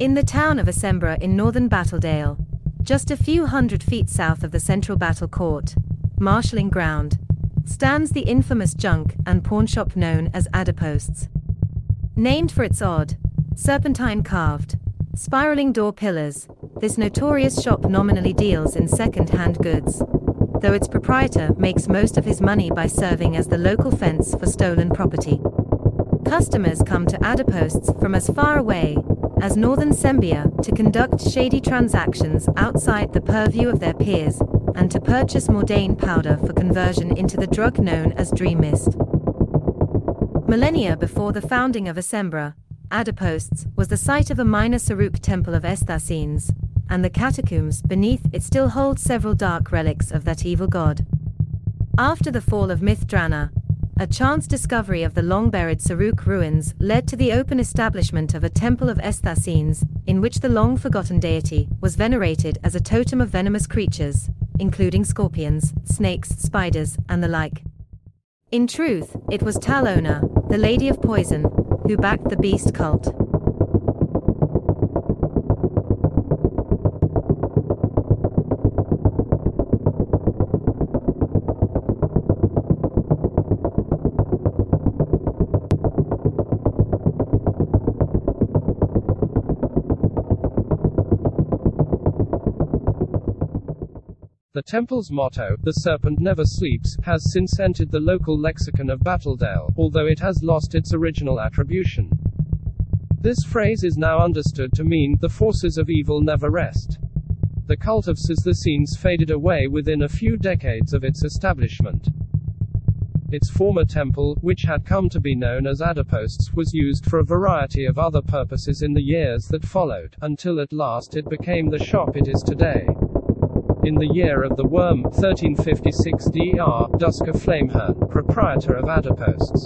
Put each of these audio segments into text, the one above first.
In the town of Essembra in northern Battledale, just a few hundred feet south of the central battle court, marshalling ground, stands the infamous junk and pawnshop known as Adderpost's. Named for its odd, serpentine carved, spiraling door pillars, this notorious shop nominally deals in second hand goods, though its proprietor makes most of his money by serving as the local fence for stolen property. Customers come to Adderposts from as far away as northern Sembia to conduct shady transactions outside the purview of their peers and to purchase Mordayn powder for conversion into the drug known as Dream Mist. Millennia before the founding of Essembra, Adderposts was the site of a minor sarrukh temple of Esthasines, and the catacombs beneath it still hold several dark relics of that evil god. After the fall of Myth Drannor, a chance discovery of the long-buried sarrukh ruins led to the open establishment of a temple of Esthasines, in which the long-forgotten deity was venerated as a totem of venomous creatures, including scorpions, snakes, spiders, and the like. In truth, it was Talona, the Lady of Poison, who backed the beast cult. The temple's motto, The Serpent Never Sleeps, has since entered the local lexicon of Battledale, although it has lost its original attribution. This phrase is now understood to mean, the forces of evil never rest. The cult of Scenes faded away within a few decades of its establishment. Its former temple, which had come to be known as Adderposts, was used for a variety of other purposes in the years that followed, until at last it became the shop it is today. In the year of the worm, 1356 DR Dusker Flamehorn, proprietor of Adderposts,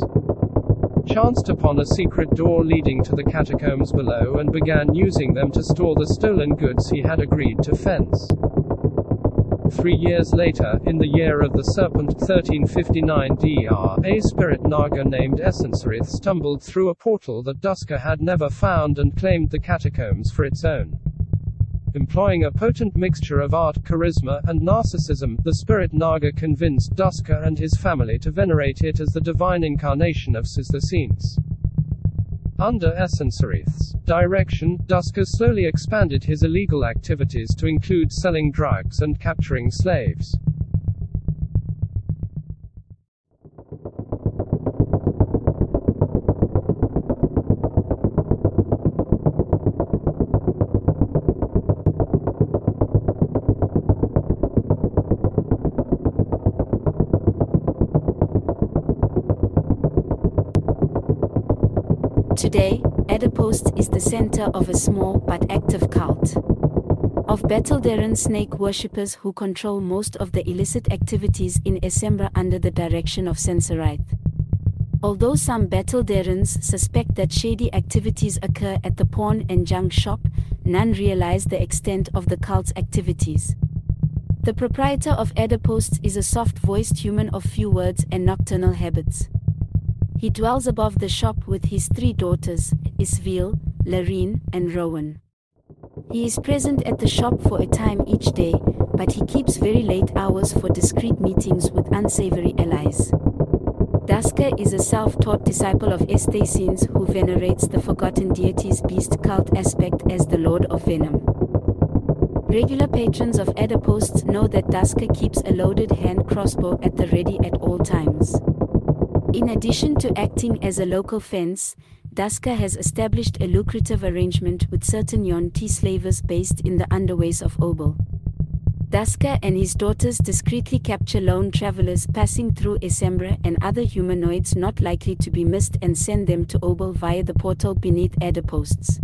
chanced upon a secret door leading to the catacombs below and began using them to store the stolen goods he had agreed to fence. Three years later, in the year of the serpent 1359 DR a spirit Naga named Essensarith stumbled through a portal that Dusker had never found and claimed the catacombs for its own. Employing a potent mixture of art, charisma, and narcissism, the spirit Naga convinced Dusker and his family to venerate it as the divine incarnation of Sisthasines. Under Essensarith's direction, Dusker slowly expanded his illegal activities to include selling drugs and capturing slaves. Today, Adderpost is the center of a small but active cult of Battledaren snake worshippers who control most of the illicit activities in Essembra under the direction of Essensarith. Although some Battledarens suspect that shady activities occur at the pawn and junk shop, none realize the extent of the cult's activities. The proprietor of Adderposts is a soft-voiced human of few words and nocturnal habits. He dwells above the shop with his three daughters, Isville, Larine, and Rowan. He is present at the shop for a time each day, but he keeps very late hours for discreet meetings with unsavory allies. Dusker is a self-taught disciple of Esthasines who venerates the forgotten deity's beast cult aspect as the Lord of Venom. Regular patrons of Adderposts know that Dusker keeps a loaded hand crossbow at the ready at all times. In addition to acting as a local fence, Dusker has established a lucrative arrangement with certain Yuan-ti slavers based in the underways of Obel. Dusker and his daughters discreetly capture lone travelers passing through Essembra and other humanoids not likely to be missed and send them to Obel via the portal beneath Adderposts.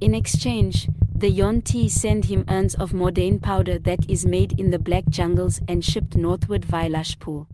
In exchange, the Yuan-ti send him urns of Mordayn powder that is made in the black jungles and shipped northward via Lushpool.